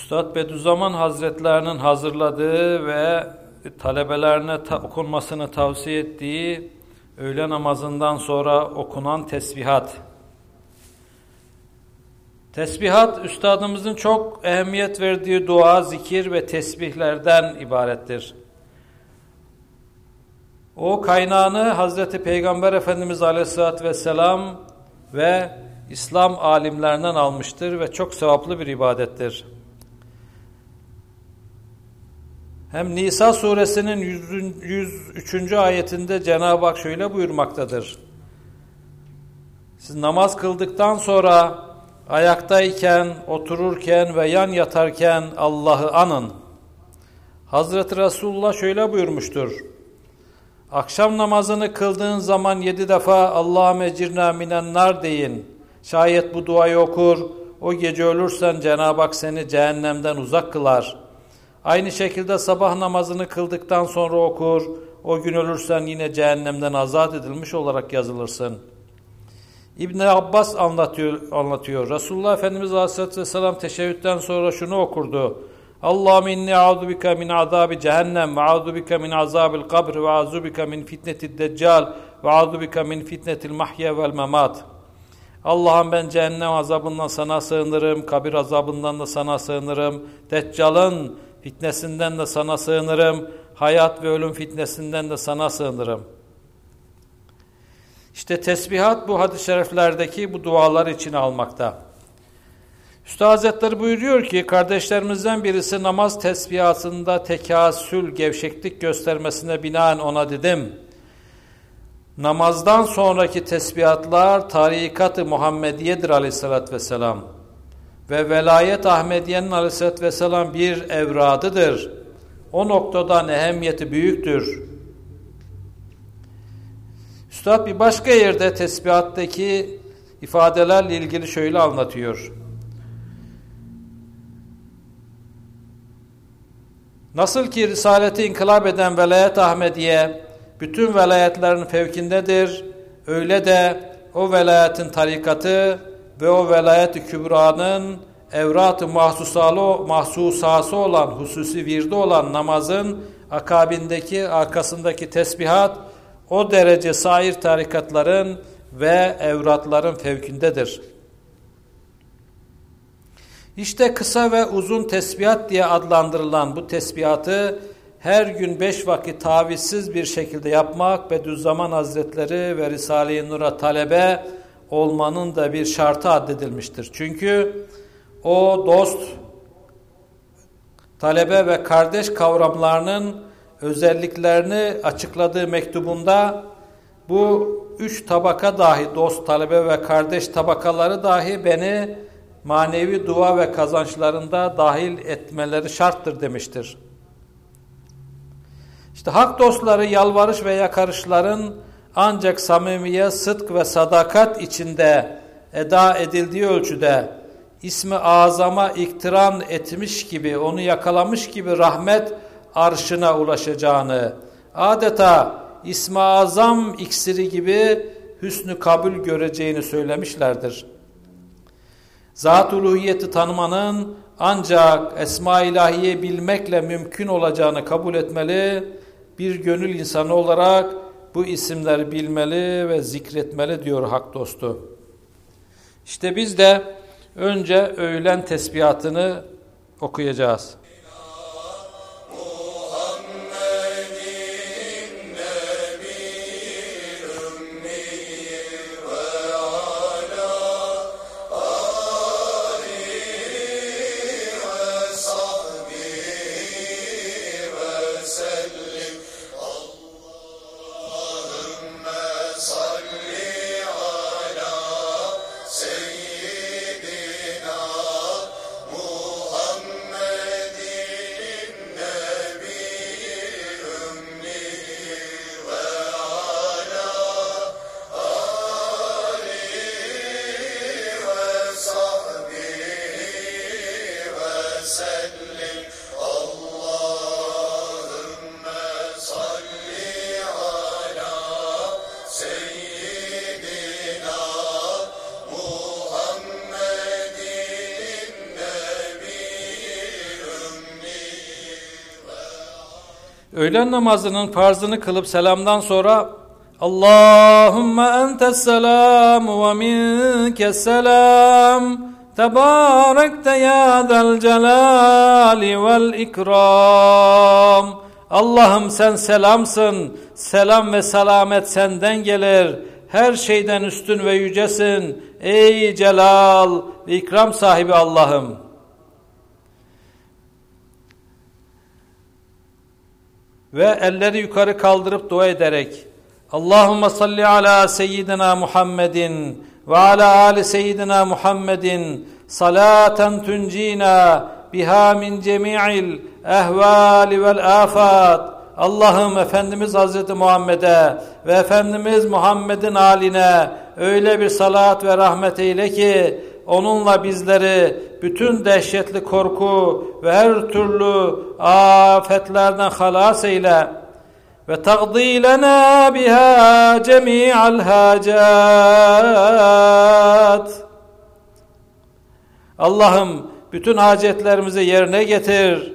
Üstad Bediüzzaman Hazretlerinin hazırladığı ve talebelerine ta okunmasını tavsiye ettiği öğle namazından sonra okunan tesbihat. Tesbihat, üstadımızın çok ehemmiyet verdiği dua, zikir ve tesbihlerden ibarettir. O kaynağını Hazreti Peygamber Efendimiz Aleyhisselatü Vesselam ve İslam alimlerinden almıştır ve çok sevaplı bir ibadettir. Hem Nisa suresinin 103. ayetinde Cenab-ı Hak şöyle buyurmaktadır. Siz namaz kıldıktan sonra ayaktayken, otururken ve yan yatarken Allah'ı anın. Hazreti Resulullah şöyle buyurmuştur. Akşam namazını kıldığın zaman yedi defa Allahümme cirna minen nar deyin. Şayet bu duayı okur, o gece ölürsen Cenab-ı Hak seni cehennemden uzak kılar. Aynı şekilde sabah namazını kıldıktan sonra okur, o gün ölürsen yine cehennemden azat edilmiş olarak yazılırsın. İbn Abbas anlatıyor, anlatıyor. Resulullah Efendimiz Aleyhisselatü Vesselam teşebbütten sonra şunu okurdu. Allahum inni a'udhu bika min azabi cehennem ve a'udhu bika min azabil kabr ve a'udhu bika min fitnetid deccal ve a'udhu bika min fitnetil mahya vel memat. Allah'ım ben cehennem azabından sana sığınırım, kabir azabından da sana sığınırım, deccalın fitnesinden de sana sığınırım, hayat ve ölüm fitnesinden de sana sığınırım. İşte tesbihat bu hadis-i şeriflerdeki bu dualar için almakta. Üstad Hazretleri buyuruyor ki kardeşlerimizden birisi namaz tesbihatında tekasül, gevşeklik göstermesine binaen ona dedim. Namazdan sonraki tesbihatlar tarikat-ı Muhammediye'dir aleyhissalatü vesselam. Ve velayet Ahmediye'nin aleyhissalatü vesselam bir evradıdır. O noktadan ehemmiyeti büyüktür. Üstad bir başka yerde tesbihattaki ifadelerle ilgili şöyle anlatıyor. Nasıl ki Risaleti inkılap eden velayet Ahmediye bütün velayetlerin fevkindedir, öyle de o velayetin tarikatı ve o velayet-i kübranın evrat-ı mahsusası olan, hususi virdi olan namazın akabindeki, arkasındaki tesbihat o derece sair tarikatların ve evratların fevkindedir. İşte kısa ve uzun tesbihat diye adlandırılan bu tesbihatı her gün beş vakit tavizsiz bir şekilde yapmak Bediüzzaman Hazretleri ve Risale-i Nur'a talebe olmanın da bir şartı addedilmiştir. Çünkü o dost, talebe ve kardeş kavramlarının özelliklerini açıkladığı mektubunda bu üç tabaka dahi dost, talebe ve kardeş tabakaları dahi beni manevi dua ve kazançlarında dahil etmeleri şarttır demiştir. İşte hak dostları yalvarış ve yakarışların ancak samimiye, sıdk ve sadakat içinde eda edildiği ölçüde ismi azama iktiran etmiş gibi, onu yakalamış gibi rahmet arşına ulaşacağını, adeta ismi azam iksiri gibi hüsnü kabul göreceğini söylemişlerdir. Zat uluhiyeti tanımanın ancak esma ilahiye bilmekle mümkün olacağını kabul etmeli, bir gönül insanı olarak bu isimleri bilmeli ve zikretmeli diyor hak dostu. İşte biz de önce öğlen tesbihatını okuyacağız. Öğlen namazının farzını kılıp selamdan sonra Allahümme entes selam ve minkes selam tebarekte ya zel celali vel ikram Allah'ım sen selamsın, selam ve selamet senden gelir. Her şeyden üstün ve yücesin. Ey celal ve ikram sahibi Allah'ım. Ve elleri yukarı kaldırıp dua ederek Allahümme salli ala seyyidina Muhammedin ve ala ali seyyidina Muhammedin salaten tuncina biha min cemi'il ehvali vel afat. Allah'ım Efendimiz Hazreti Muhammed'e ve Efendimiz Muhammed'in haline öyle bir salat ve rahmet eyle ki onunla bizleri bütün dehşetli korku ve her türlü afetlerden halas eyle. Ve taqdilena biha cemi'al hacat Allah'ım bütün hacetlerimizi yerine getir.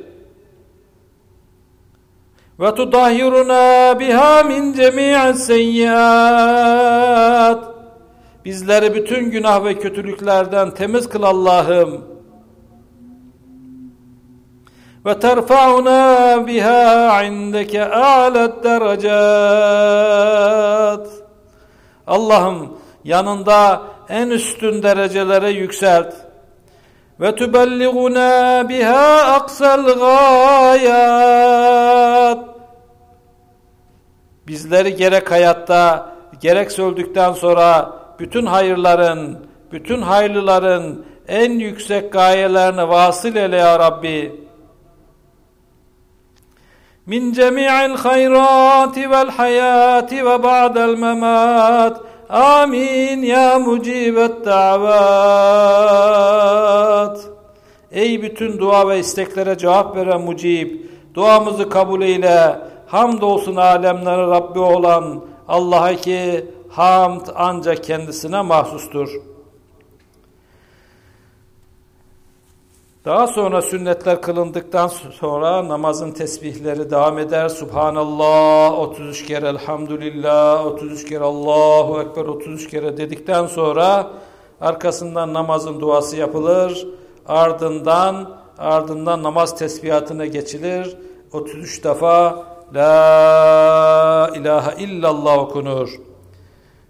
Ve tudahhiruna biha min cemi'is seyyiat Bizleri bütün günah ve kötülüklerden temiz kıl Allah'ım. Ve terfa'una biha indeke a'let derecat. Allah'ım yanında en üstün derecelere yükselt. Ve tübelliguna biha aksel gayat. Bizleri gerek hayatta gerek öldükten sonra bütün hayırların, bütün hayırlıların en yüksek gayelerine vasıl eyle ya Rabbi. Min cemi'il hayrati vel hayati ve ba'del memat. Amin ya mucibet davat. Ey bütün dua ve isteklere cevap veren mucib, duamızı kabul eyle. Hamdolsun alemlerin Rabbi olan Allah'a ki Hamd ancak kendisine mahsustur. Daha sonra sünnetler kılındıktan sonra namazın tesbihleri devam eder. Subhanallah 33 kere, elhamdülillah 33 kere, Allahu Ekber 33 kere dedikten sonra arkasından namazın duası yapılır. Ardından ardından namaz tesbihatına geçilir. 33 defa La ilahe illallah okunur.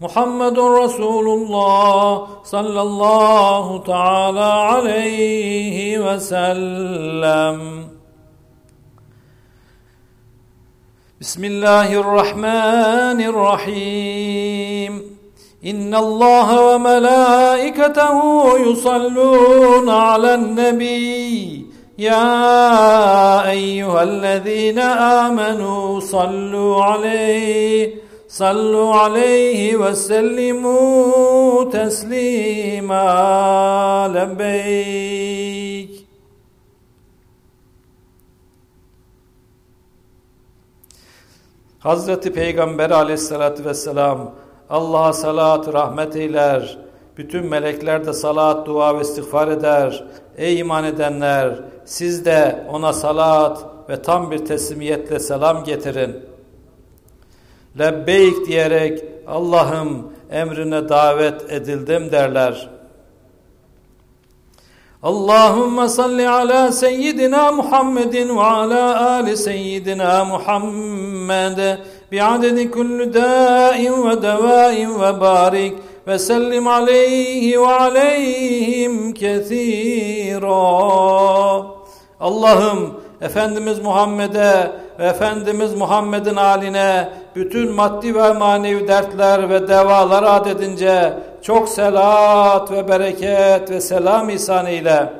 محمد رسول الله صلى الله تعالى عليه وسلم. بسم الله الرحمن الرحيم. إن الله وملائكته يصلون على النبي. يا أيها الذين آمنوا صلوا عليه. صلوا عليه وسلموا تسليما لبيك Hazreti Peygamber aleyhissalatü vesselam Allah'a salat rahmet eyler. Bütün melekler de salat, dua ve istiğfar eder. Ey iman edenler! Siz de ona salat ve tam bir teslimiyetle selam getirin. Lebbeyk diyerek Allah'ım emrine davet edildim derler. Allahümme salli ala seyyidina Muhammedin ve ala ali seyyidina Muhammed bi'adedi kulli dâin ve devâin ve barik ve sellim aleyhi ve aleyhim kethîrâ. Allah'ım Efendimiz Muhammed'e ve Efendimiz Muhammed'in haline bütün maddi ve manevi dertler ve devalar adedince çok selat ve bereket ve selam ihsan eyle.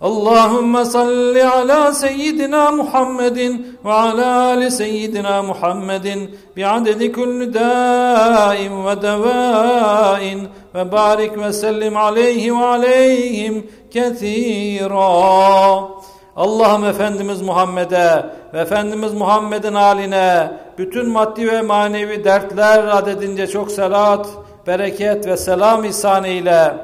Allahümme salli ala seyyidina Muhammedin ve ala ali seyyidina Muhammedin bi'adedi kulli daim ve devain ve barik ve sellim aleyhi ve aleyhim kethira. Allah'ım Efendimiz Muhammed'e ve Efendimiz Muhammed'in haline bütün maddi ve manevi dertler adedince çok selat, bereket ve selam ihsan eyle.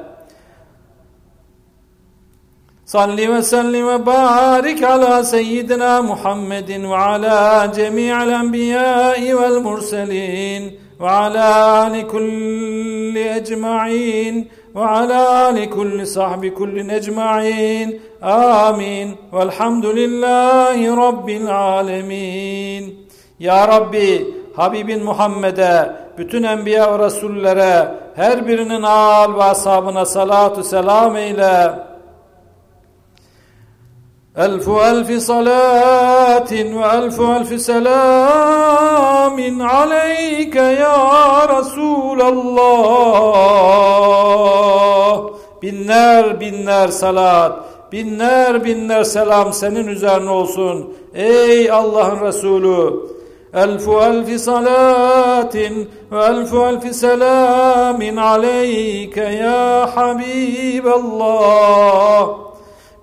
Salli ve sellim ve barik ala seyyidina Muhammedin ve ala cemi'al enbiyai vel murselin ve ala ali kulli ecma'in ve ala ali kulli sahbi kulli ecma'in amin. Velhamdülillahi rabbil alemin. Ya Rabbi Habibin Muhammed'e bütün enbiya ve resullere her birinin al ve ashabına salatu selam eyle ألف ألف صلاة وألف ألف سلام عليك يا رسول الله Binler binler salat, binler binler selam senin üzerine olsun. Ey Allah'ın Resulü. Elfu elfi salatin ve elfu elfi selamin aleyke ya Habiballah.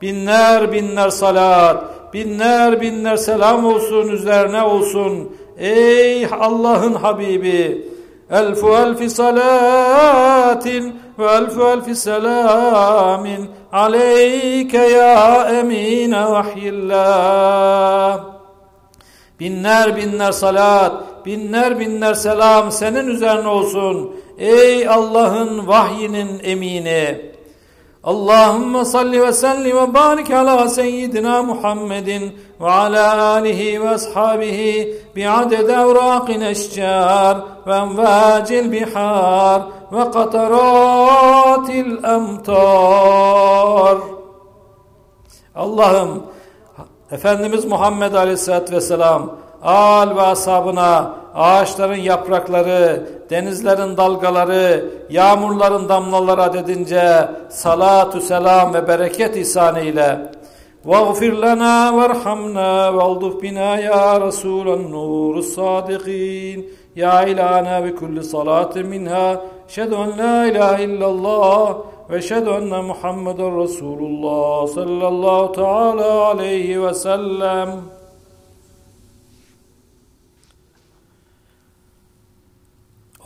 Binler binler salat, binler binler selam olsun üzerine olsun. Ey Allah'ın Habibi! Elfu elfi salatin ve elfu elfi selamin aleyke ya emine vahyillah. Binler binler salat, binler binler selam senin üzerine olsun. Ey Allah'ın vahyinin emini! Allahümme salli ve sellim ve barik ala seyyidina Muhammedin ve ala alihi ve ashabihi bi bi'aded evrakin eşcar ve envacil bihar ve kataratil emtar. Allah'ım Efendimiz Muhammed Aleyhisselatü Vesselam al ve ashabına ağaçların yaprakları, denizlerin dalgaları, yağmurların damlaları adedince salatu selam ve bereket ihsan eyle. واغفر لنا وارحمنا والطف بنا يا رسول النور الصادقين يا إلهنا بكل صلاة منها أشهد أن لا إله إلا الله وأشهد أن محمد رسول الله صلى الله تعالى عليه وسلم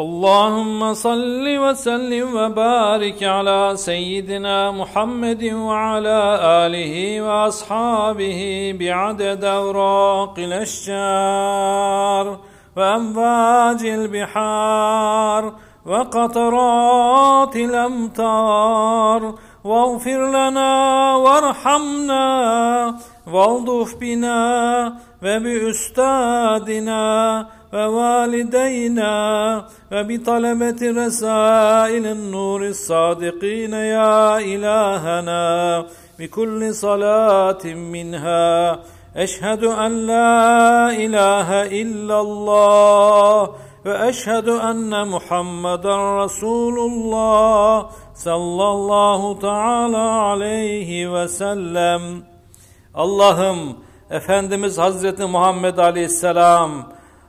اللهم صل وسلم وبارك على سيدنا محمد وعلى آله وأصحابه بعدد أوراق الأشجار وأمواج البحار وقطرات الأمطار واغفر لنا وارحمنا والطف بنا وبأستاذنا ووالدينا وبطلبة رسائل النور الصادقين يا إلهنا بكل صلاة منها أشهد أن لا إله إلا الله واشهد ان محمدا رسول الله صلى الله تعالى عليه وسلم Allah'ım Efendimiz Hazreti Muhammed Aleyhisselam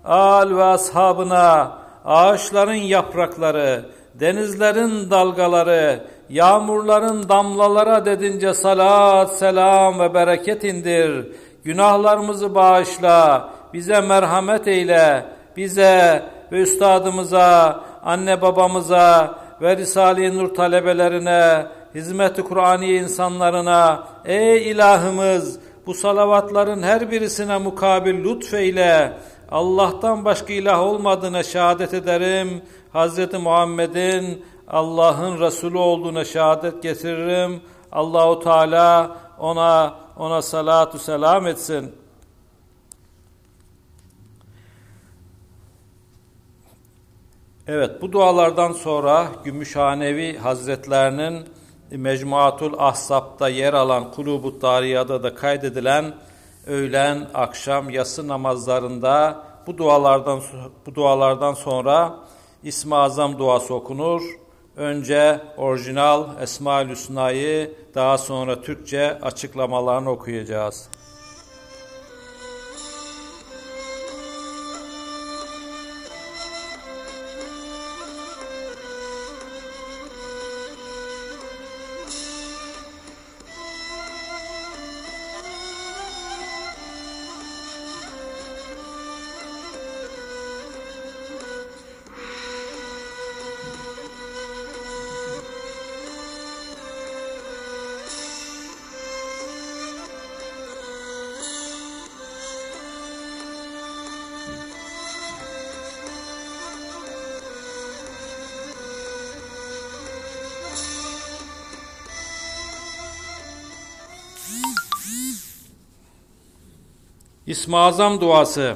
al ve ashabına ağaçların yaprakları, denizlerin dalgaları, yağmurların damlalara dedince salat, selam ve bereket indir. Günahlarımızı bağışla, bize merhamet eyle, bize ve üstadımıza, anne babamıza ve Risale-i Nur talebelerine, hizmet-i Kur'ani insanlarına, ey ilahımız bu salavatların her birisine mukabil lütfeyle, Allah'tan başka ilah olmadığına şehadet ederim. Hz. Muhammed'in Allah'ın Resulü olduğuna şehadet getiririm. Allahu Teala ona ona salatu selam etsin. Evet bu dualardan sonra Gümüşhanevi Hazretlerinin Mecmuatul Ahsap'ta yer alan Kulubut Dariya'da da kaydedilen öğlen, akşam, yatsı namazlarında bu dualardan bu dualardan sonra İsmi Azam duası okunur. Önce orijinal Esma-ül Hüsna'yı daha sonra Türkçe açıklamalarını okuyacağız. İsmi Azam duası.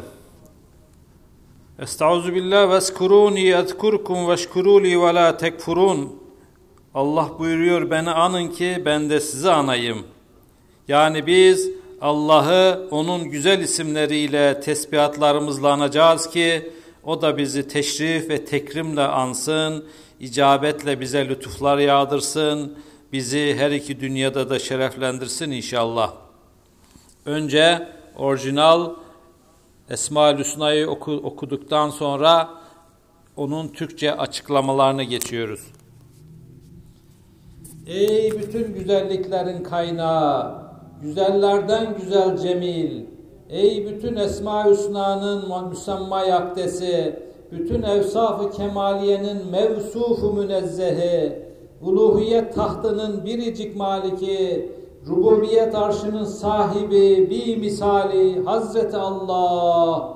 Estaizu billah ve eskuruni ezkurkum ve şkuruli ve la tekfurun. Allah buyuruyor beni anın ki ben de sizi anayım. Yani biz Allah'ı onun güzel isimleriyle tesbihatlarımızla anacağız ki o da bizi teşrif ve tekrimle ansın, icabetle bize lütuflar yağdırsın, bizi her iki dünyada da şereflendirsin inşallah. Önce orijinal Esma-ül Hüsna'yı oku, okuduktan sonra onun Türkçe açıklamalarını geçiyoruz. Ey bütün güzelliklerin kaynağı, güzellerden güzel cemil, ey bütün Esma-ül Hüsna'nın müsemma yakdesi, bütün evsaf-ı kemaliyenin mevsufu münezzehi, uluhiyet tahtının biricik maliki, rububiyet arşının sahibi, bir misali Hazreti Allah.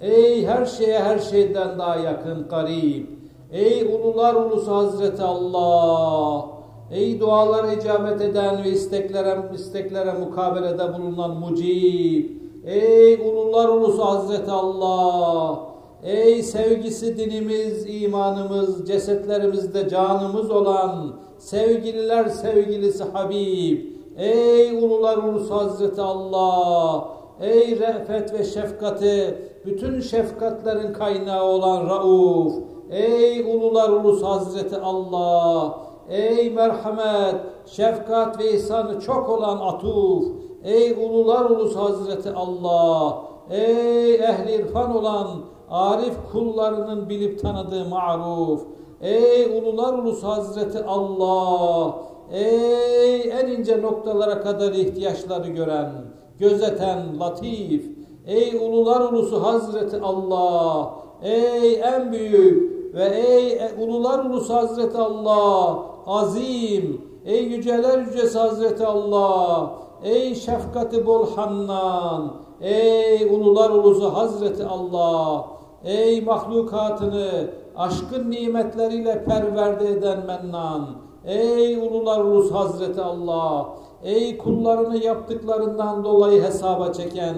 Ey her şeye her şeyden daha yakın, garip. Ey ulular ulusu Hazreti Allah. Ey dualara icabet eden ve isteklere, isteklere mukabelede bulunan mucib. Ey ulular ulusu Hazreti Allah. Ey sevgisi dinimiz, imanımız, cesetlerimizde canımız olan sevgililer sevgilisi Habib. Ey ulular ulusu Hazreti Allah! Ey re'fet ve şefkati, bütün şefkatlerin kaynağı olan Rauf! Ey ulular ulusu Hazreti Allah! Ey merhamet, şefkat ve ihsanı çok olan Atuf! Ey ulular ulusu Hazreti Allah! Ey ehli irfan olan arif kullarının bilip tanıdığı maruf! Ey ulular ulusu Hazreti Allah! Ey en ince noktalara kadar ihtiyaçları gören, gözeten, latif, ey ulular ulusu Hazreti Allah, ey en büyük ve ey ulular ulusu Hazreti Allah, azim, ey yüceler yücesi Hazreti Allah, ey şefkati bol hannan, ey ulular ulusu Hazreti Allah, ey mahlukatını aşkın nimetleriyle perverde eden mennan, Ey ulular ulus Hazreti Allah! Ey kullarını yaptıklarından dolayı hesaba çeken,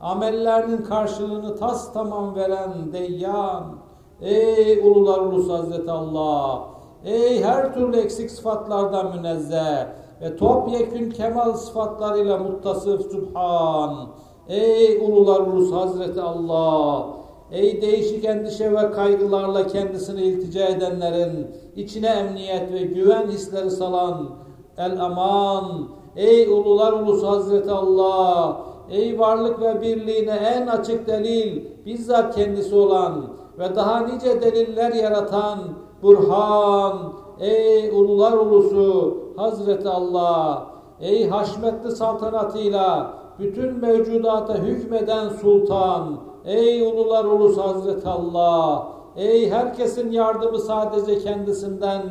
amellerinin karşılığını tas tamam veren Deyyan! Ey ulular ulus Hazreti Allah! Ey her türlü eksik sıfatlardan münezzeh ve topyekün kemal sıfatlarıyla muttasıf Subhan! Ey ulular ulus Hazreti Allah! Ey değişik endişe ve kaygılarla kendisini iltica edenlerin içine emniyet ve güven hisleri salan el aman. Ey ulular ulusu Hazreti Allah. Ey varlık ve birliğine en açık delil bizzat kendisi olan ve daha nice deliller yaratan Burhan. Ey ulular ulusu Hazreti Allah. Ey haşmetli saltanatıyla bütün mevcudata hükmeden sultan, ey ulular ulus Hazreti Allah, ey herkesin yardımı sadece kendisinden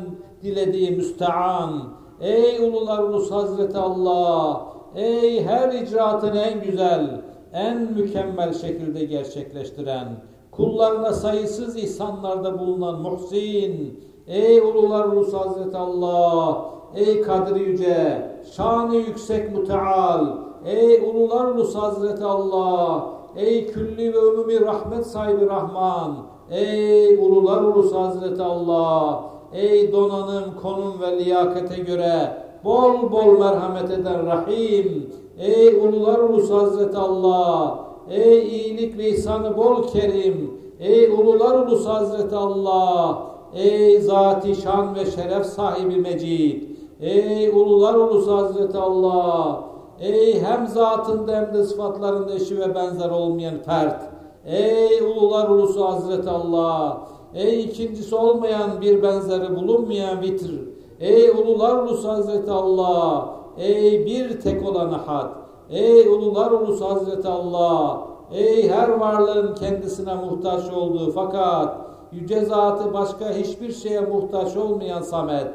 dilediği müstean, ey ulular ulus Hazreti Allah, ey her icraatını en güzel, en mükemmel şekilde gerçekleştiren, kullarına sayısız ihsanlarda bulunan muhsin, ey ulular ulus Hazreti Allah, ey kadri yüce, şanı yüksek muteal, Ey ulular ulusu Hazreti Allah, ey külli ve umumi rahmet sahibi Rahman, ey ulular ulusu Hazreti Allah, ey donanım, konum ve liyakete göre bol bol merhamet eden Rahim, ey ulular ulusu Hazreti Allah, ey iyilik ve ihsanı bol kerim, ey ulular ulusu Hazreti Allah, ey zati şan ve şeref sahibi mecid, ey ulular ulusu Hazreti Allah, Ey hem zatında hem de sıfatlarında eşi ve benzer olmayan fert. Ey ulular ulusu Hazreti Allah. Ey ikincisi olmayan bir benzeri bulunmayan vitir. Ey ulular ulusu Hazreti Allah. Ey bir tek olan ahad. Ey ulular ulusu Hazreti Allah. Ey her varlığın kendisine muhtaç olduğu fakat yüce zatı başka hiçbir şeye muhtaç olmayan Samet.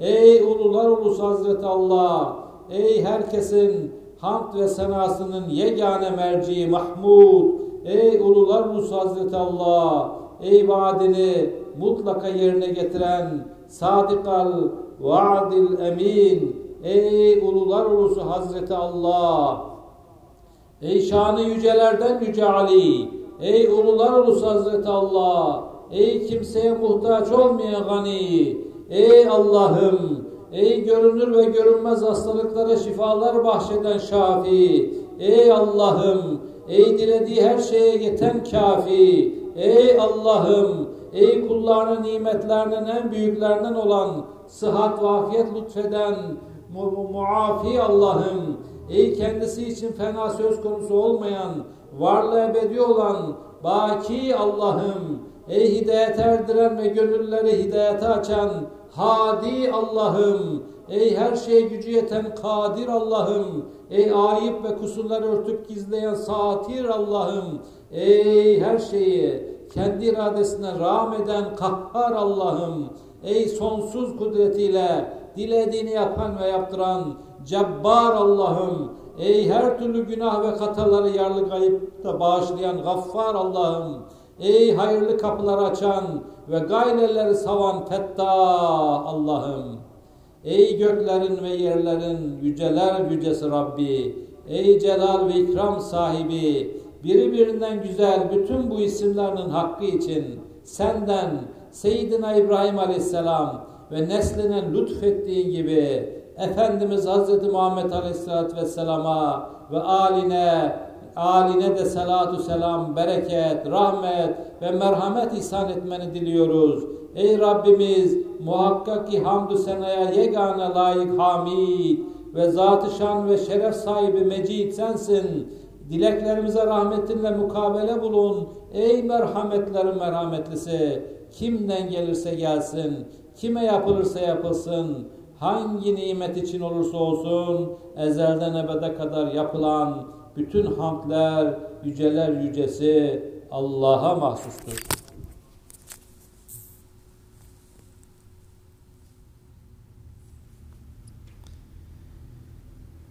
Ey ulular ulusu Hazreti Allah. Ey herkesin hamd ve senasının yegane merci Mahmud. Ey ulular ulusu Hazreti Allah. Ey vaadini mutlaka yerine getiren Sadikal Vaadil Emin. Ey ulular ulusu Hazreti Allah. Ey şanı yücelerden yüce Ali. Ey ulular ulusu Hazreti Allah. Ey kimseye muhtaç olmayan gani. Ey Allah'ım Ey görünür ve görünmez hastalıklara şifalar bahşeden şafi. Ey Allah'ım, ey dilediği her şeye yeten kafi. Ey Allah'ım, ey kullarının nimetlerinin en büyüklerinden olan sıhhat ve afiyet lütfeden mu muafi Allah'ım. Ey kendisi için fena söz konusu olmayan, varlığı ebedi olan baki Allah'ım. Ey hidayet erdiren ve gönülleri hidayete açan Hadi Allah'ım, ey her şeye gücü yeten kadir Allah'ım, ey ayıp ve kusurları örtüp gizleyen satir Allah'ım, ey her şeyi kendi iradesine rağm eden kahhar Allah'ım, ey sonsuz kudretiyle dilediğini yapan ve yaptıran cebbar Allah'ım, ey her türlü günah ve hataları yarlı kayıp da bağışlayan gaffar Allah'ım, ey hayırlı kapılar açan, ve gayreleri savan fettah Allah'ım. Ey göklerin ve yerlerin yüceler yücesi Rabbi, ey celal ve ikram sahibi, birbirinden güzel bütün bu isimlerinin hakkı için senden Seyyidina İbrahim Aleyhisselam ve nesline lütfettiğin gibi Efendimiz Hz. Muhammed Aleyhisselatü Vesselam'a ve aline aline de salatu selam, bereket, rahmet ve merhamet ihsan etmeni diliyoruz. Ey Rabbimiz muhakkak ki hamdü senaya yegane layık hamid ve zat-ı şan ve şeref sahibi mecid sensin. Dileklerimize rahmetinle mukabele bulun. Ey merhametlerin merhametlisi. Kimden gelirse gelsin, kime yapılırsa yapılsın, hangi nimet için olursa olsun, ezelden ebede kadar yapılan bütün hamdler, yüceler yücesi Allah'a mahsustur.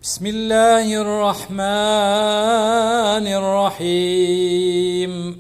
Bismillahirrahmanirrahim.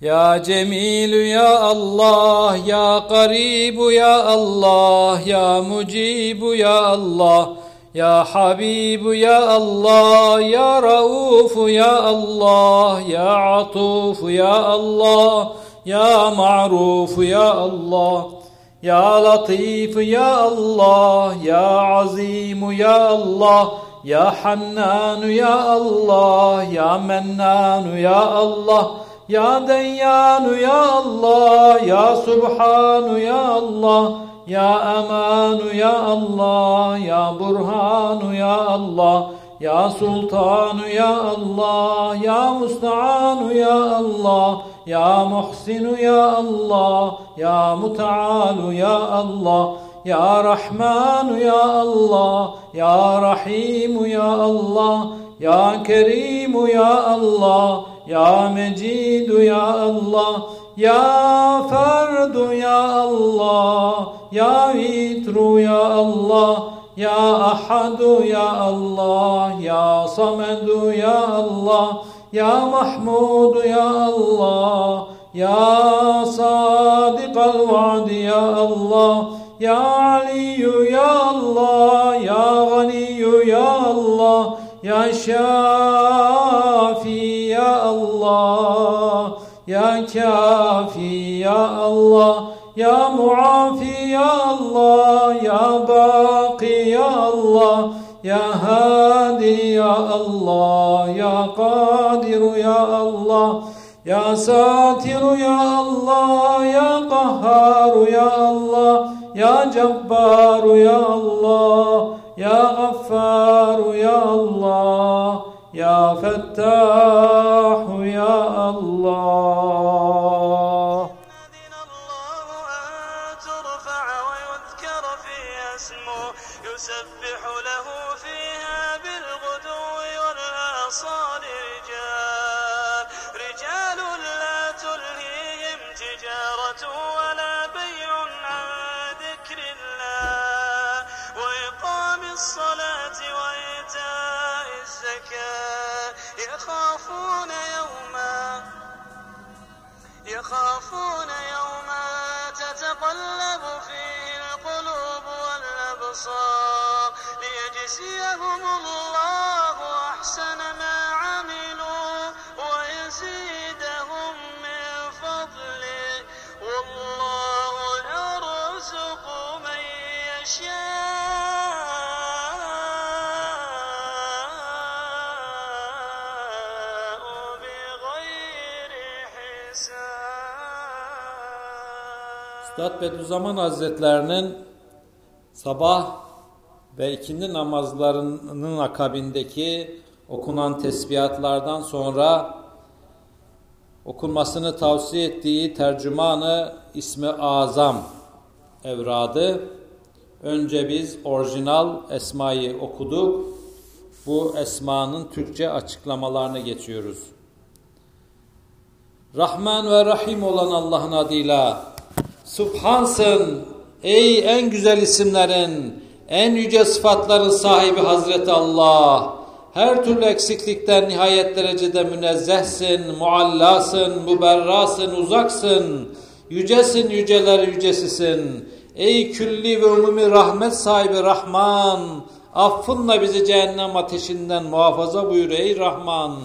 Ya Cemil ya Allah ya Garib ya Allah ya Mucib ya Allah يا حبيب يا الله ya Habibu Ya Allah Ya Raufu Ya Allah Ya Atufu Ya Allah Ya Ma'rufu Ya Allah Ya Latifu Ya Allah Ya Azimu Ya Allah Ya Hannanu Ya Allah Ya Mennanu Ya Allah Ya Deyyanu Ya Allah Ya Subhanu Ya Allah ya Emanu Ya Allah Ya Burhanu Ya Allah Ya Sultanu Ya Allah Ya Musta'anu Ya Allah Ya Muhsinu Ya Allah Ya Mutaalu Ya Allah Ya Rahmanu Ya Allah Ya Rahimu Ya Allah Ya Kerimu Ya Allah Ya Mecidu Ya Allah Ya Ferdu Ya Allah Ya Vitru Ya Allah Ya Ahadu Ya Allah Ya Samedu Ya Allah Ya Mahmudu Ya Allah Ya Sadiq al-Va'd Ya Allah Ya Aliyu Ya Allah Ya Ganiyu Ya Allah Ya Şafi Ya Allah Ya Kafi Ya Allah Ya Muafi Ya Allah Ya Baki Ya Allah Ya Hadi Ya Allah Ya Kadir Ya Allah Ya Satir Ya Allah Ya Kahhar Ya Allah Ya Cebbar Ya Allah Ya Gaffar Ya Allah Ya Fettah Ya والأبصار ليجزيهم الله أحسن ما عملوا ويزيدهم من فضله. والله يرزق من يشاء بغير حساب. Üstad Bediüzzaman Hazretlerinin sabah ve ikindi namazlarının akabindeki okunan tesbihatlardan sonra okunmasını tavsiye ettiği tercümanı ismi azam evradı. Önce biz orijinal esmayı okuduk. Bu esmanın Türkçe açıklamalarını geçiyoruz. Rahman ve Rahim olan Allah'ın adıyla Subhansın ey en güzel isimlerin, en yüce sıfatların sahibi Hazreti Allah. Her türlü eksiklikten nihayet derecede münezzehsin, muallasın, müberrasın, uzaksın. Yücesin, yüceler yücesisin. Ey külli ve umumi rahmet sahibi Rahman, affınla bizi cehennem ateşinden muhafaza buyur ey Rahman.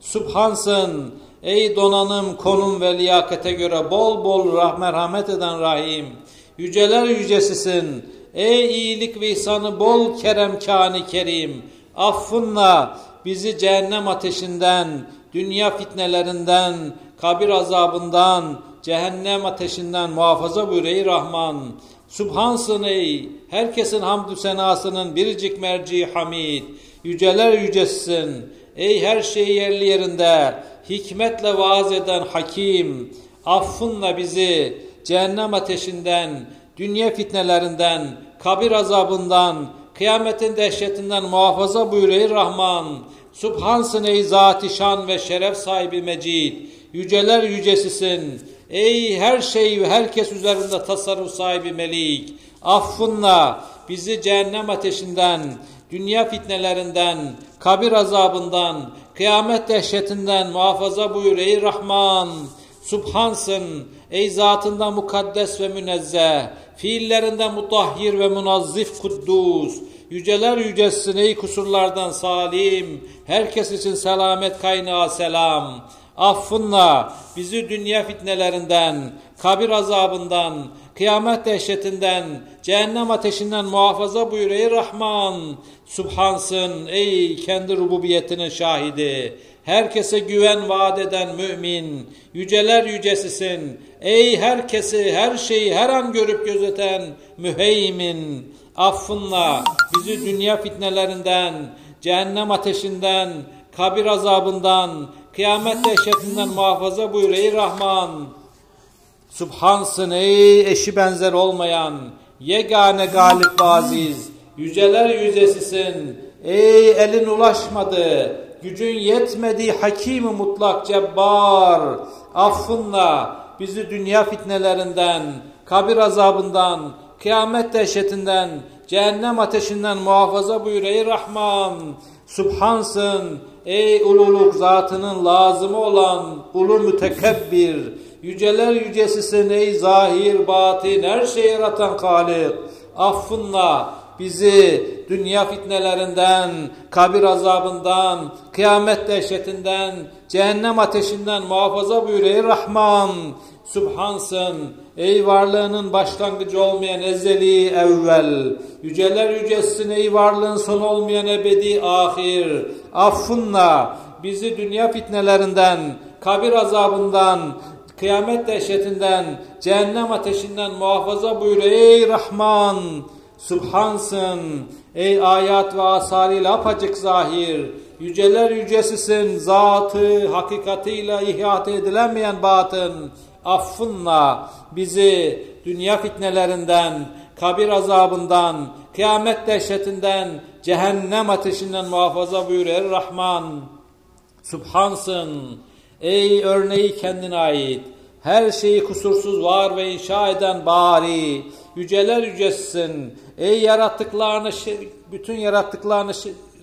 Subhansın, ey donanım, konum ve liyakate göre bol bol rah merhamet eden Rahim. Yüceler yücesisin, ey iyilik ve ihsanı bol kerem kâni kerim. Affınla bizi cehennem ateşinden, dünya fitnelerinden, kabir azabından, cehennem ateşinden muhafaza buyur ey Rahman. Subhansın ey, herkesin hamdü senasının biricik merci hamid. Yüceler yücesisin, ey her şey yerli yerinde, hikmetle vaaz eden hakim. Affınla bizi cehennem ateşinden, dünya fitnelerinden, kabir azabından, kıyametin dehşetinden muhafaza buyur ey Rahman. Subhansın ey zat-ı şan ve şeref sahibi mecid. Yüceler yücesisin. Ey her şey ve herkes üzerinde tasarruf sahibi melik. Affınla bizi cehennem ateşinden, dünya fitnelerinden, kabir azabından, kıyamet dehşetinden muhafaza buyur ey Rahman. Subhansın ey zatından mukaddes ve münezzeh, fiillerinden mutahhir ve munazzif kuddus. Yüceler yücesin ey kusurlardan salim, herkes için selamet kaynağı selam. Affınla bizi dünya fitnelerinden, kabir azabından, kıyamet dehşetinden, cehennem ateşinden muhafaza buyur ey Rahman. Subhansın ey kendi rububiyetinin şahidi. Herkese güven vaat eden mümin, yüceler yücesisin. Ey herkesi, her şeyi her an görüp gözeten müheymin. Affınla bizi dünya fitnelerinden, cehennem ateşinden, kabir azabından, kıyamet dehşetinden muhafaza buyur ey Rahman. Subhansın ey eşi benzer olmayan, yegane galip ve aziz, yüceler yüzesisin. Ey elin ulaşmadı, gücün yetmediği hakim mutlak cebbar. Affınla bizi dünya fitnelerinden, kabir azabından, kıyamet dehşetinden, cehennem ateşinden muhafaza buyur ey Rahman. Subhansın ey ululuk zatının lazımı olan ulu mütekebbir. Yüceler yücesisin ey zahir batin her şeyi yaratan Halik. Affınla bizi dünya fitnelerinden, kabir azabından, kıyamet dehşetinden, cehennem ateşinden muhafaza buyur ey Rahman. Subhansın ey varlığının başlangıcı olmayan ezeli evvel. Yüceler yücesisin ey varlığın son olmayan ebedi ahir. Affınla bizi dünya fitnelerinden, kabir azabından, kıyamet dehşetinden, cehennem ateşinden muhafaza buyur ey Rahman. Subhansın ey ayat ve asarıyla apacık zahir. Yüceler yücesisin zatı hakikatiyle ihate edilemeyen batın. Affınla bizi dünya fitnelerinden, kabir azabından, kıyamet dehşetinden, cehennem ateşinden muhafaza buyur ey Rahman. Subhansın ey örneği kendine ait. Her şeyi kusursuz var ve inşa eden bari. Yüceler yücesisin. Ey yarattıklarını, bütün yarattıklarını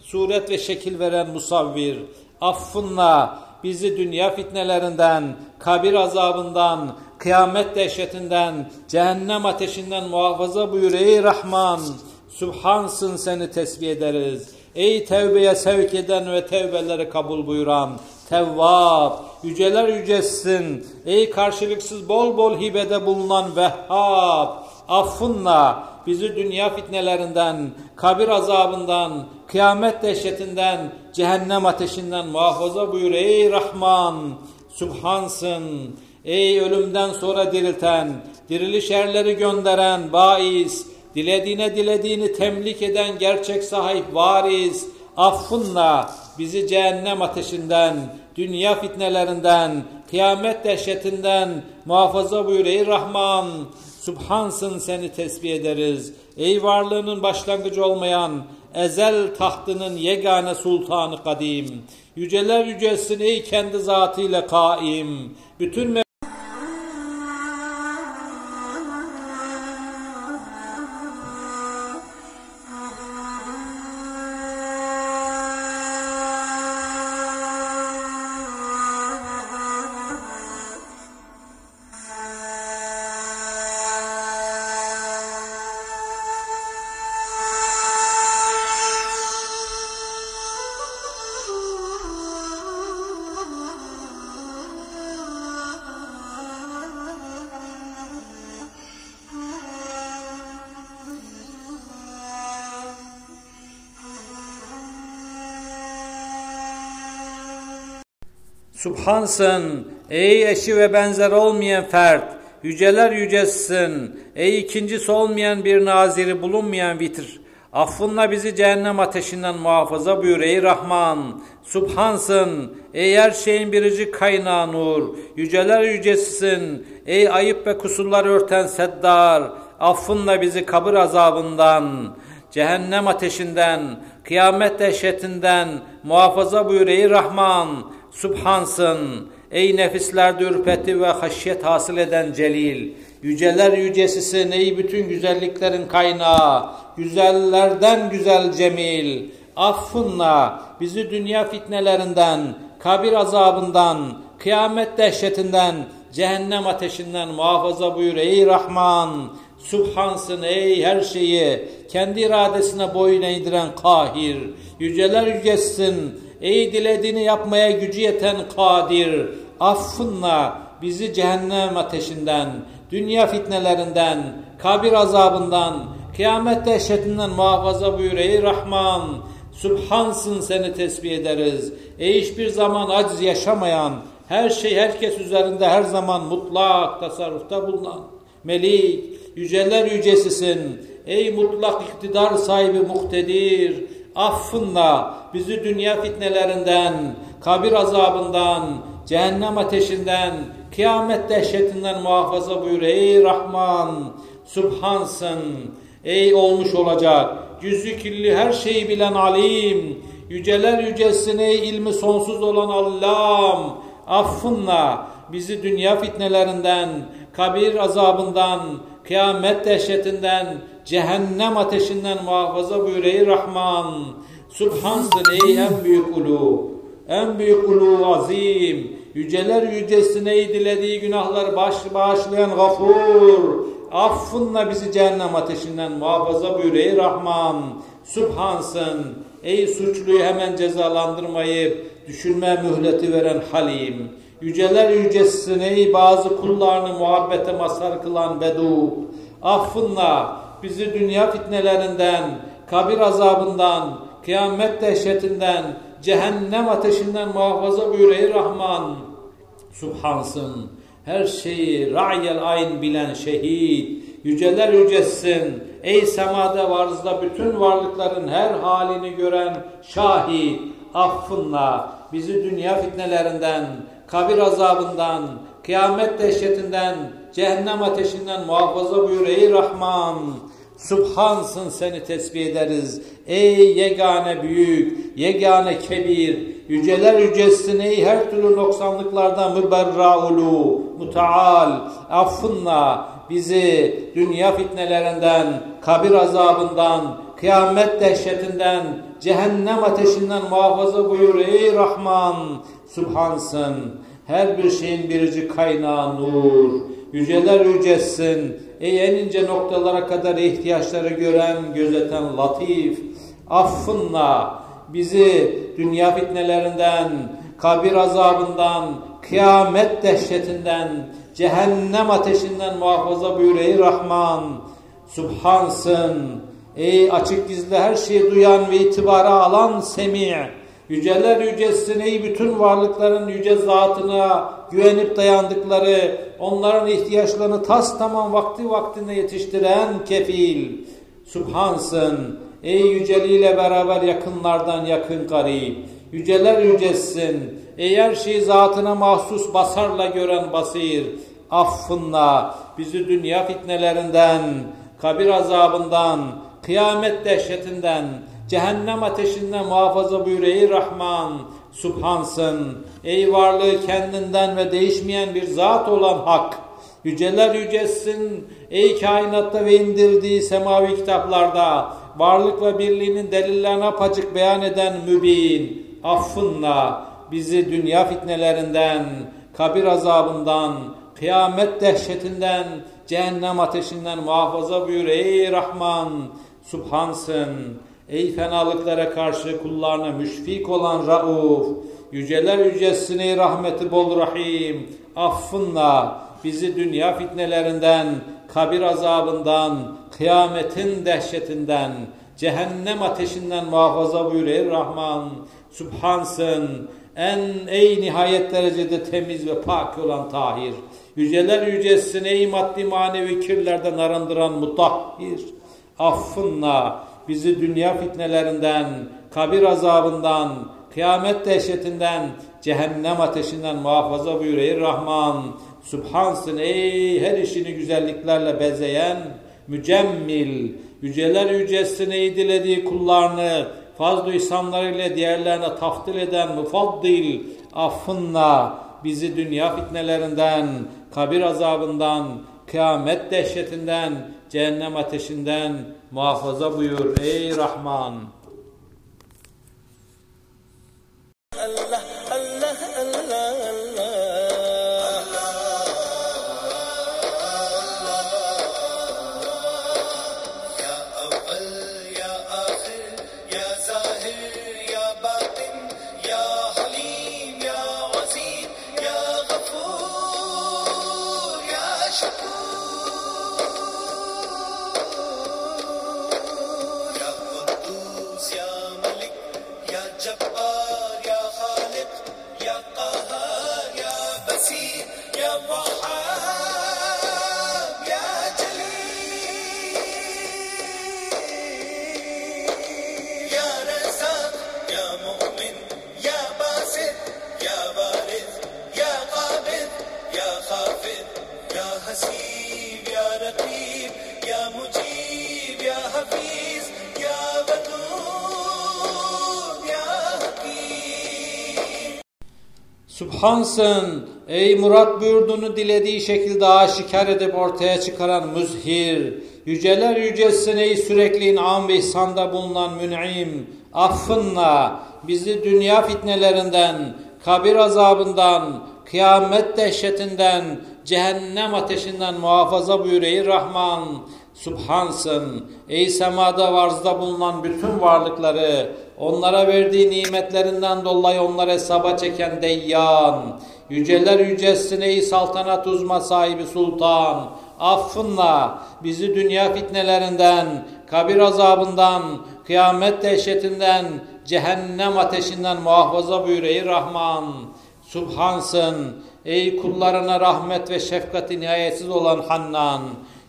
suret ve şekil veren musavvir. Affınla bizi dünya fitnelerinden, kabir azabından, kıyamet dehşetinden, cehennem ateşinden muhafaza buyur ey Rahman. Subhansın seni tesbih ederiz. Ey tevbeye sevk eden ve tevbeleri kabul buyuran Tevvab, yüceler yücessin. Ey karşılıksız bol bol hibede bulunan Vehhab, affınla bizi dünya fitnelerinden, kabir azabından, kıyamet dehşetinden, cehennem ateşinden muhafaza buyur ey Rahman. Subhansın. Ey ölümden sonra dirilten, diriliş erleri gönderen bais, dilediğine dilediğini temlik eden gerçek sahip varis, affınla bizi cehennem ateşinden, dünya fitnelerinden, kıyamet dehşetinden muhafaza buyur ey Rahman. Subhansın seni tesbih ederiz. Ey varlığının başlangıcı olmayan, ezel tahtının yegane sultanı kadim. Yüceler yücesin ey kendi zatıyla kaim. Bütün Subhansın ey eşi ve benzer olmayan fert. Yüceler yücesisin. Ey ikincisi olmayan bir naziri bulunmayan vitir. Affınla bizi cehennem ateşinden muhafaza buyur ey Rahman. Subhansın ey her şeyin biricik kaynağı nur. Yüceler yücesisin. Ey ayıp ve kusurlar örten seddar. Affınla bizi kabir azabından, cehennem ateşinden, kıyamet dehşetinden muhafaza buyur ey Rahman. Subhansın. Ey nefislerde ürpeti ve haşyet hasıl eden celil. Yüceler yücesisin ey bütün güzelliklerin kaynağı. Güzellerden güzel cemil. Affınla bizi dünya fitnelerinden, kabir azabından, kıyamet dehşetinden, cehennem ateşinden muhafaza buyur ey Rahman. Subhansın ey her şeyi kendi iradesine boyun eğdiren kahir. Yüceler yücesin Ey dilediğini yapmaya gücü yeten kadir, affınla bizi cehennem ateşinden, dünya fitnelerinden, kabir azabından, kıyamet dehşetinden muhafaza buyur ey Rahman. Subhansın seni tesbih ederiz. Ey hiçbir zaman aciz yaşamayan, her şey herkes üzerinde her zaman mutlak tasarrufta bulunan Melik, yüceler yücesisin. Ey mutlak iktidar sahibi muhtedir. Affınla bizi dünya fitnelerinden, kabir azabından, cehennem ateşinden, kıyamet dehşetinden muhafaza buyur ey Rahman. Subhansın. Ey olmuş olacak, yüzü kirli her şeyi bilen alim, yüceler yücesin ey ilmi sonsuz olan Allah'ım, affınla bizi dünya fitnelerinden, kabir azabından, kıyamet dehşetinden, cehennem ateşinden muhafaza buyur ey Rahman. Subhansın ey en büyük ulu, en büyük ulu azim, yüceler yücesin ey dilediği günahlar baş, bağışlayan gafur, affınla bizi cehennem ateşinden muhafaza buyur ey Rahman. Subhansın ey suçluyu hemen cezalandırmayıp düşünme mühleti veren Halim. Yüceler yücesisin ey bazı kullarını muhabbete mazhar kılan Bedu. Affınla bizi dünya fitnelerinden, kabir azabından, kıyamet dehşetinden, cehennem ateşinden muhafaza buyur ey Rahman. Subhansın. Her şeyi ra'yel ayn bilen şehit. Yüceler yücesin. Ey semada varzda bütün varlıkların her halini gören şahit. Affınla bizi dünya fitnelerinden, kabir azabından, kıyamet dehşetinden, cehennem ateşinden muhafaza buyur ey Rahman. Subhansın seni tesbih ederiz. Ey yegane büyük, yegane kebir, yüceler yücesin ey her türlü noksanlıklardan müberraulu, mutaal, affınla bizi dünya fitnelerinden, kabir azabından, kıyamet dehşetinden, cehennem ateşinden muhafaza buyur ey Rahman. Subhansın. Her bir şeyin biricik kaynağı nur. Yüceler yücesin. Ey en ince noktalara kadar ihtiyaçları gören, gözeten latif. Affınla bizi dünya fitnelerinden, kabir azabından, kıyamet dehşetinden, cehennem ateşinden muhafaza buyur ey Rahman. Subhansın. Ey açık gizli her şeyi duyan ve itibara alan semi' Yüceler yücesin ey bütün varlıkların yüce zatına güvenip dayandıkları, onların ihtiyaçlarını tas tamam vakti vaktinde yetiştiren kefil. Subhansın, ey yüceliyle beraber yakınlardan yakın garip. Yüceler yücesin, ey her şeyi zatına mahsus basarla gören basir. Affınla bizi dünya fitnelerinden, kabir azabından, kıyamet dehşetinden, cehennem ateşinden muhafaza buyur ey Rahman. Subhansın, ey varlığı kendinden ve değişmeyen bir zat olan hak. Yüceler yücesin, ey kainatta ve indirdiği semavi kitaplarda varlık ve birliğinin delillerini apacık beyan eden mübin. Affınla bizi dünya fitnelerinden, kabir azabından, kıyamet dehşetinden, cehennem ateşinden muhafaza buyur ey Rahman. Subhansın. Ey fenalıklara karşı kullarına müşfik olan Rauf, yüceler yücesini rahmeti bol rahim, affınla bizi dünya fitnelerinden, kabir azabından, kıyametin dehşetinden, cehennem ateşinden muhafaza buyur ey Rahman. Subhansın, en ey nihayet derecede temiz ve pak olan tahir. Yüceler yücesin ey maddi manevi kirlerden arındıran mutahhir. Affınla bizi dünya fitnelerinden, kabir azabından, kıyamet dehşetinden, cehennem ateşinden muhafaza buyur ey Rahman. Subhansın ey her işini güzelliklerle bezeyen, mücemmil, yüceler yücesin ey dilediği kullarını, fazl-ı ihsanlarıyla diğerlerine taftil eden mufaddil, affınla bizi dünya fitnelerinden, kabir azabından, kıyamet dehşetinden, cehennem ateşinden muhafaza buyur ey Rahman. Subhansın ey murat buyurduğunu dilediği şekilde aşikar edip ortaya çıkaran müzhir. Yüceler yücesin ey sürekli inam ve ihsanda bulunan mün'im. Affınla bizi dünya fitnelerinden, kabir azabından, kıyamet dehşetinden, cehennem ateşinden muhafaza buyur ey Rahman. Subhansın. Ey semada varzda bulunan bütün varlıkları, onlara verdiği nimetlerinden dolayı onları hesaba çeken Deyyan. Yüceler yücesin ey saltanat uzma sahibi sultan. Affınla bizi dünya fitnelerinden, kabir azabından, kıyamet dehşetinden, cehennem ateşinden muhafaza buyur ey Rahman. Subhansın. Ey kullarına rahmet ve şefkati nihayetsiz olan Hannan.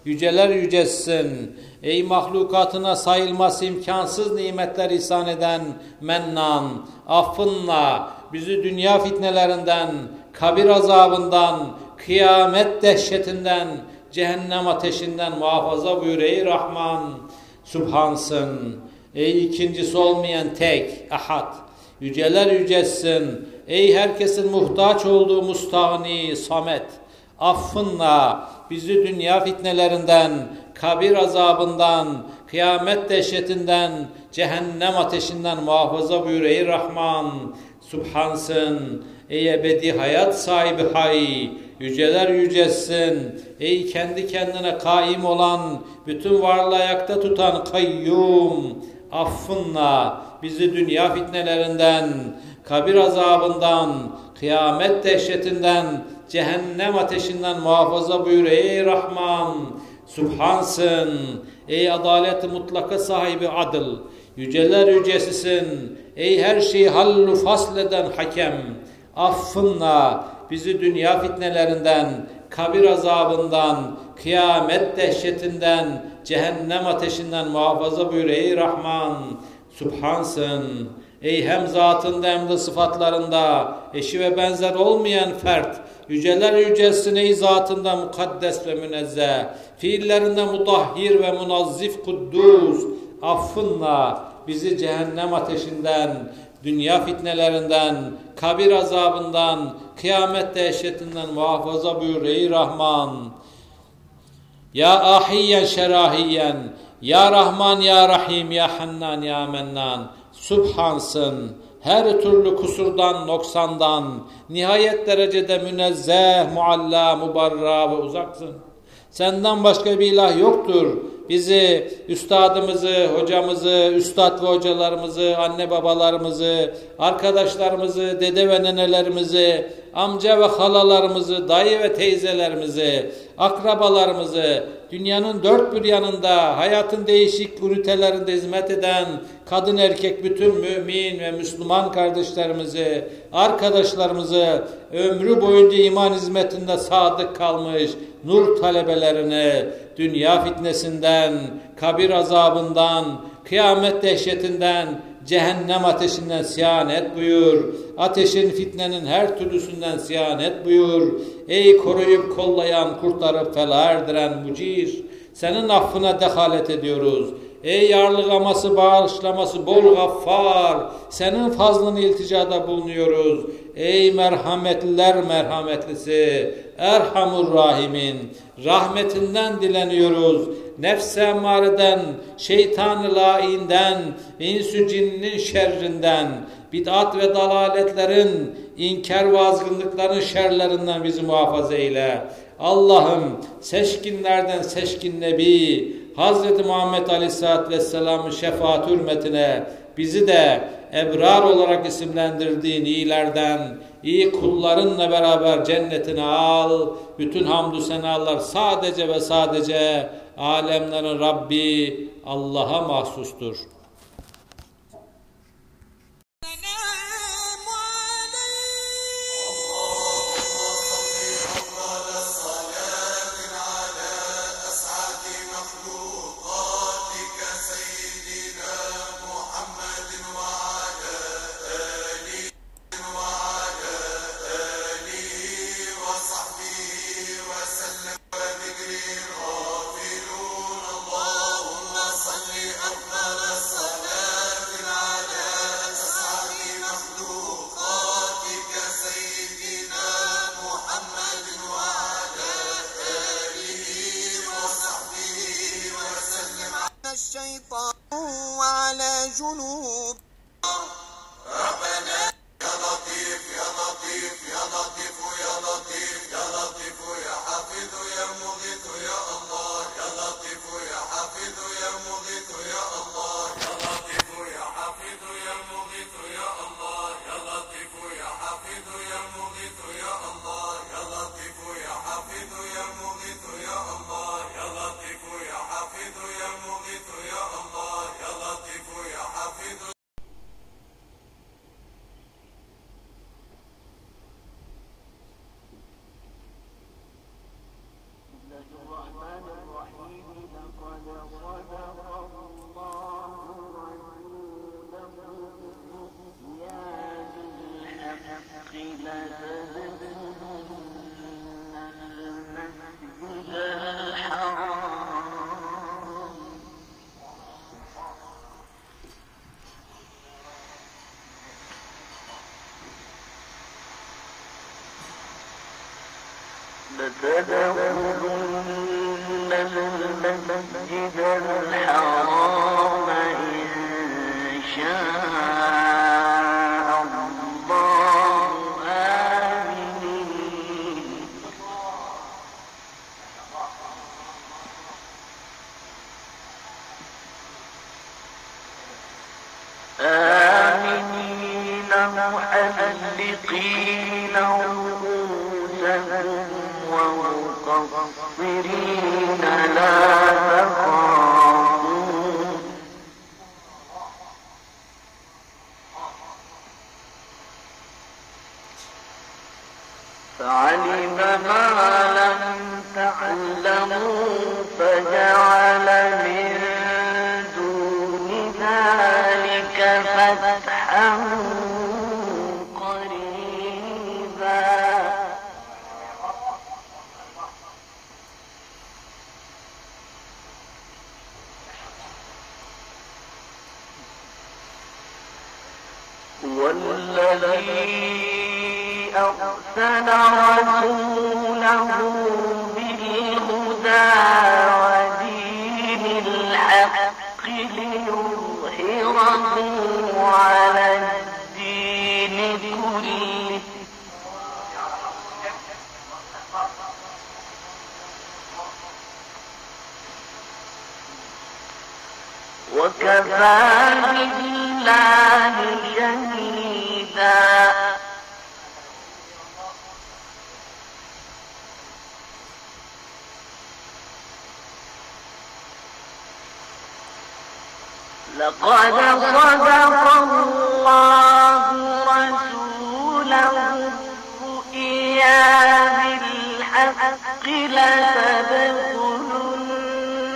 Yüceler yücessin. Ey mahlukatına sayılması imkansız nimetler ihsan eden Mennan. Affınla bizi dünya fitnelerinden, kabir azabından, kıyamet dehşetinden, cehennem ateşinden muhafaza buyur ey Rahman. Subhansın. Ey ikincisi olmayan tek, ahad. Yüceler yücessin. Ey herkesin muhtaç olduğu mustağni, samet. Affınla bizi dünya fitnelerinden, kabir azabından, kıyamet dehşetinden, cehennem ateşinden muhafaza buyur ey Rahman. Subhansın. Ey ebedi hayat sahibi hay. Yüceler yücessin. Ey kendi kendine kaim olan, bütün varlığı ayakta tutan kayyum. Affınla bizi dünya fitnelerinden, kabir azabından, kıyamet dehşetinden, cehennem ateşinden muhafaza buyur ey Rahman. Subhansın. Ey adalet mutlaka sahibi adıl. Yüceler yücesisin. Ey her şeyi hallu fasleden hakem. Affınla bizi dünya fitnelerinden, kabir azabından, kıyamet dehşetinden, cehennem ateşinden muhafaza buyur ey Rahman. Subhansın. Ey hem zatında hem de sıfatlarında eşi ve benzer olmayan fert. Yüceler yücesin ey zatında mukaddes ve münezzeh. Fiillerinde mutahhir ve munazzif kuddus. Affınla bizi cehennem ateşinden, dünya fitnelerinden, kabir azabından, kıyamet dehşetinden muhafaza buyur ey Rahman. Ya ahiyyen şerahiyen, Ya Rahman, Ya Rahim, Ya Hannan, Ya Mennan. Subhansın. Her türlü kusurdan, noksandan, nihayet derecede münezzeh, mualla, mubarra ve uzaksın. Senden başka bir ilah yoktur. Bizi, üstadımızı, hocamızı, üstad ve hocalarımızı, anne babalarımızı, arkadaşlarımızı, dede ve nenelerimizi, amca ve halalarımızı, dayı ve teyzelerimizi, akrabalarımızı, dünyanın dört bir yanında hayatın değişik ünitelerinde hizmet eden kadın erkek bütün mümin ve Müslüman kardeşlerimizi, arkadaşlarımızı, ömrü boyunca iman hizmetinde sadık kalmış nur talebelerini, dünya fitnesinden, kabir azabından, kıyamet dehşetinden, cehennem ateşinden siyanet buyur. Ateşin fitnenin her türlüsünden siyanet buyur. Ey koruyup kollayan, kurtarıp fela erdiren mucir. Senin affına dehalet ediyoruz. Ey yarlıgaması, bağışlaması bol gaffar. Senin fazlını ilticada bulunuyoruz. Ey merhametliler merhametlisi. Erhamur Rahimin. Rahmetinden dileniyoruz. Nefse emmareden, şeytan-ı lainden, insü cinnin şerrinden, bid'at ve dalaletlerin, inkar ve azgınlıkların şerlerinden bizi muhafaza eyle. Allah'ım seçkinlerden seçkin Nebi, Hazreti Muhammed Aleyhisselatü Vesselam'ın şefaat hürmetine bizi de ebrar olarak isimlendirdiğin iyilerden, iyi kullarınla beraber cennetine al. Bütün hamdü senalar sadece ve sadece alemlerin Rabbi Allah'a mahsustur. جنوب Good. فجعل من دون ذلك فتحا قريبا. والذي أرسل رسوله وكفى بالله شهيدا لقد صدق الله رسوله الرؤيا بالحق لتدخلن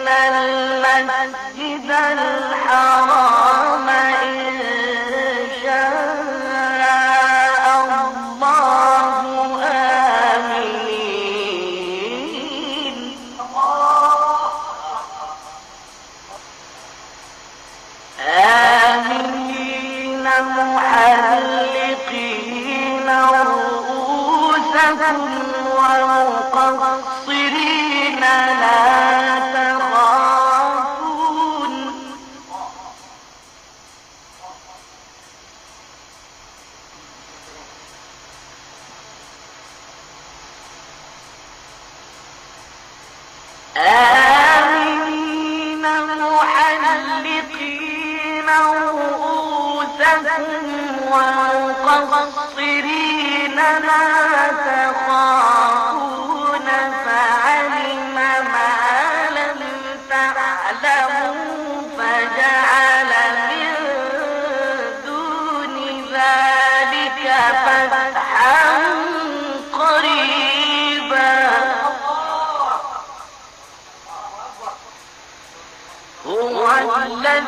المسجد الحرام إن شاء الله آمين آمين محلقين رؤوسكم ومقصرين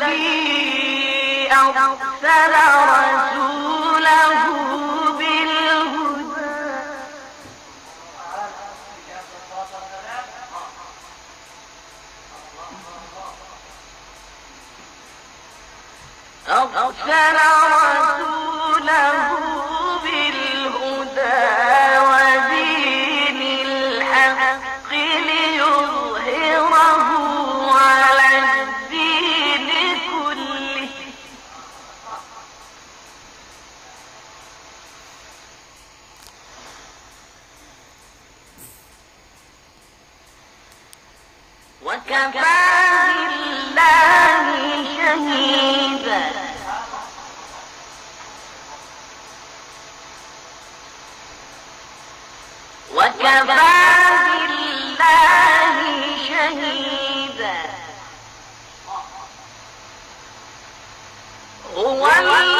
الذي أرسل رسوله بالهدى. أرسل one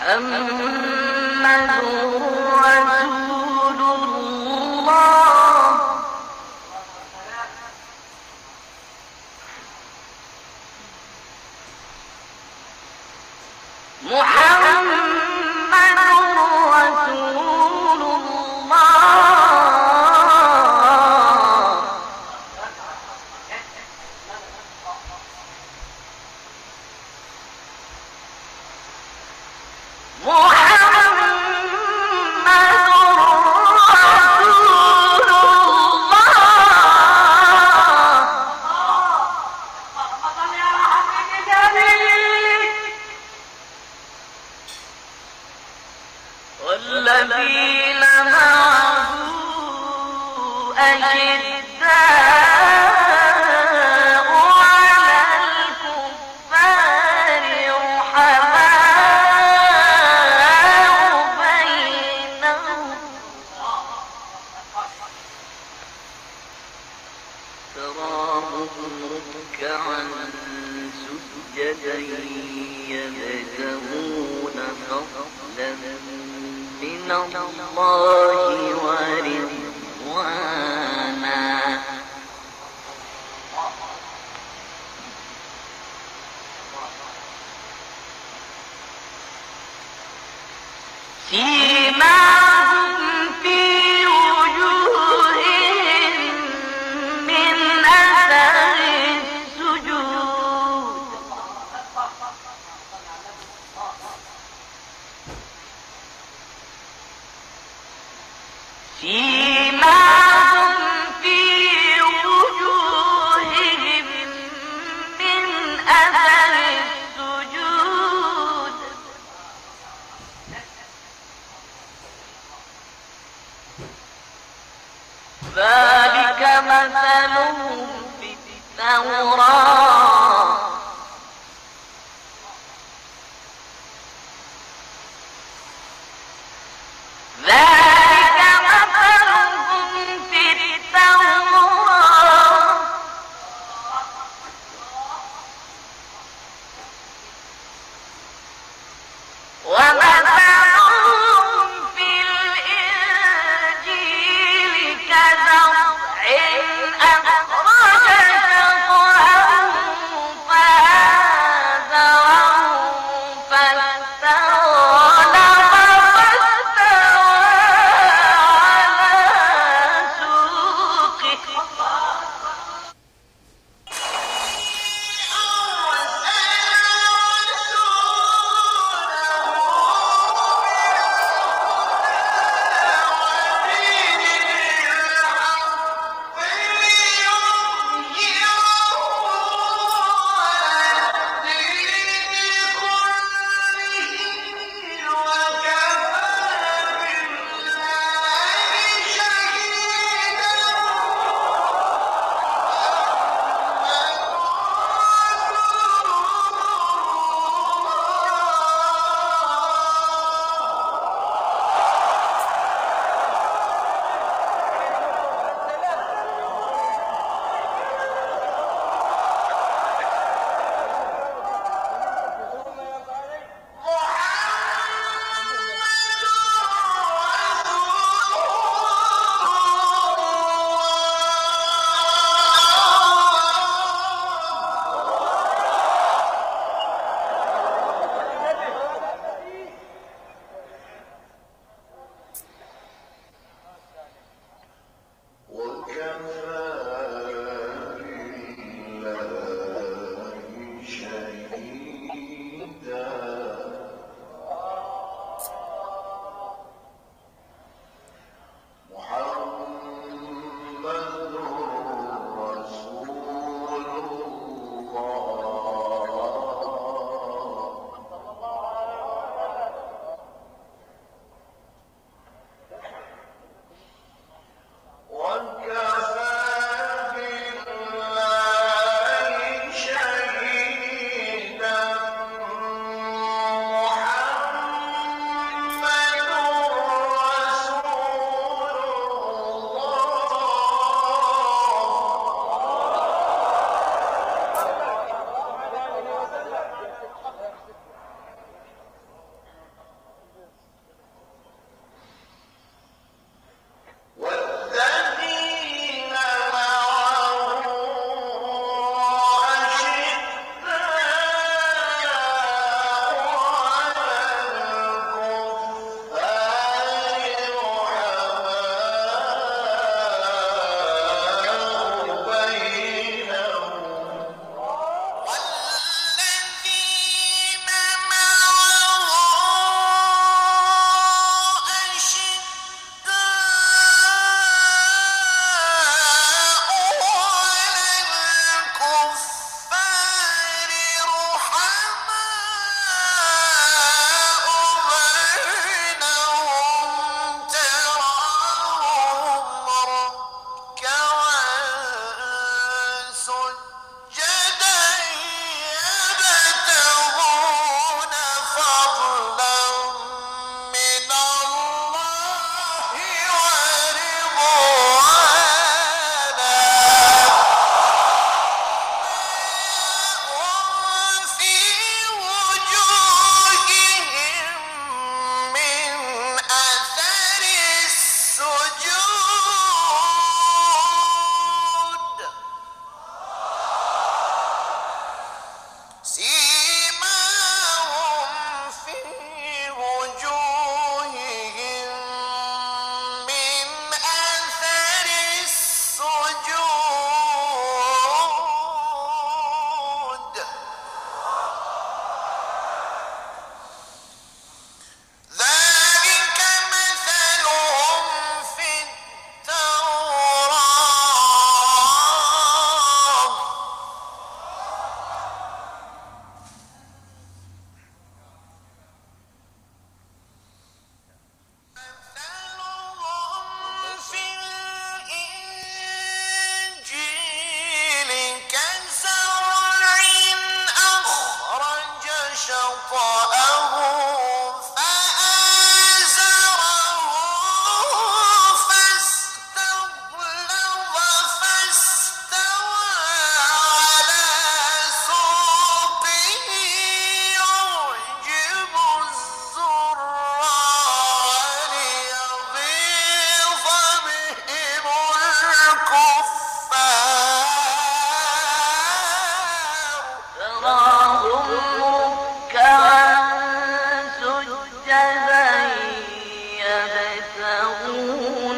محمد ذلك مثلهم في التوراة.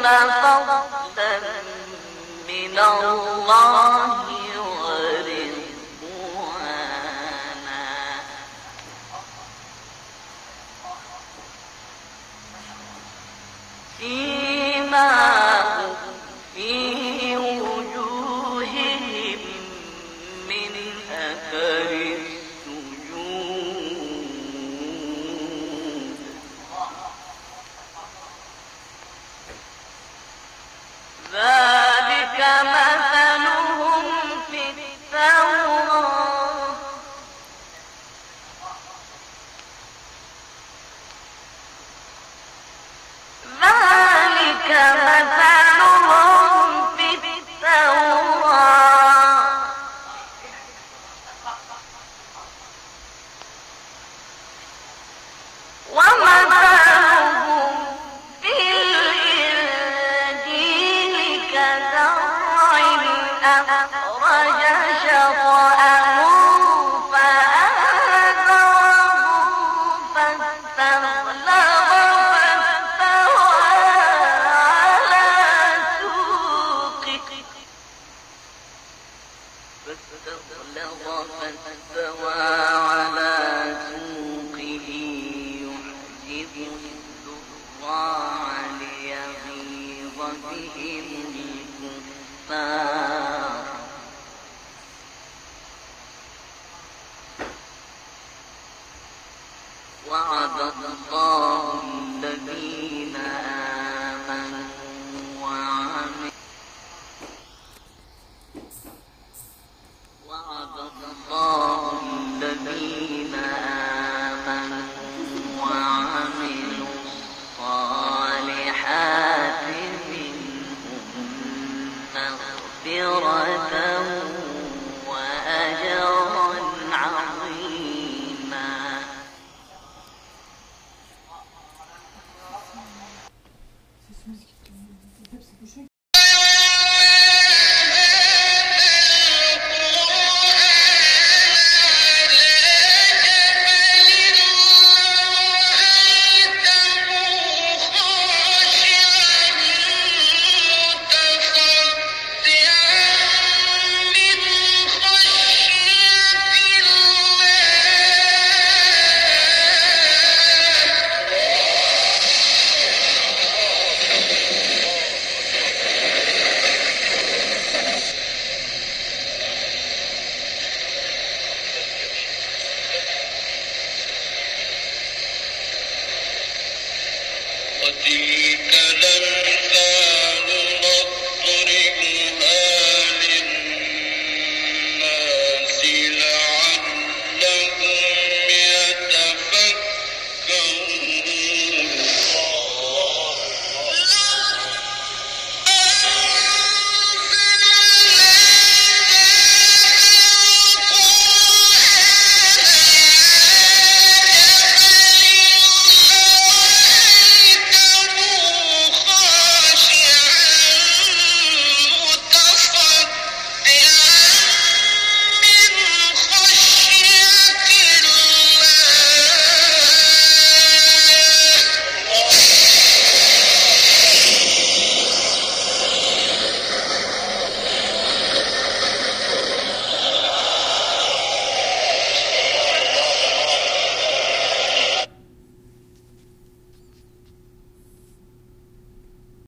فضلا من الله ورضوانا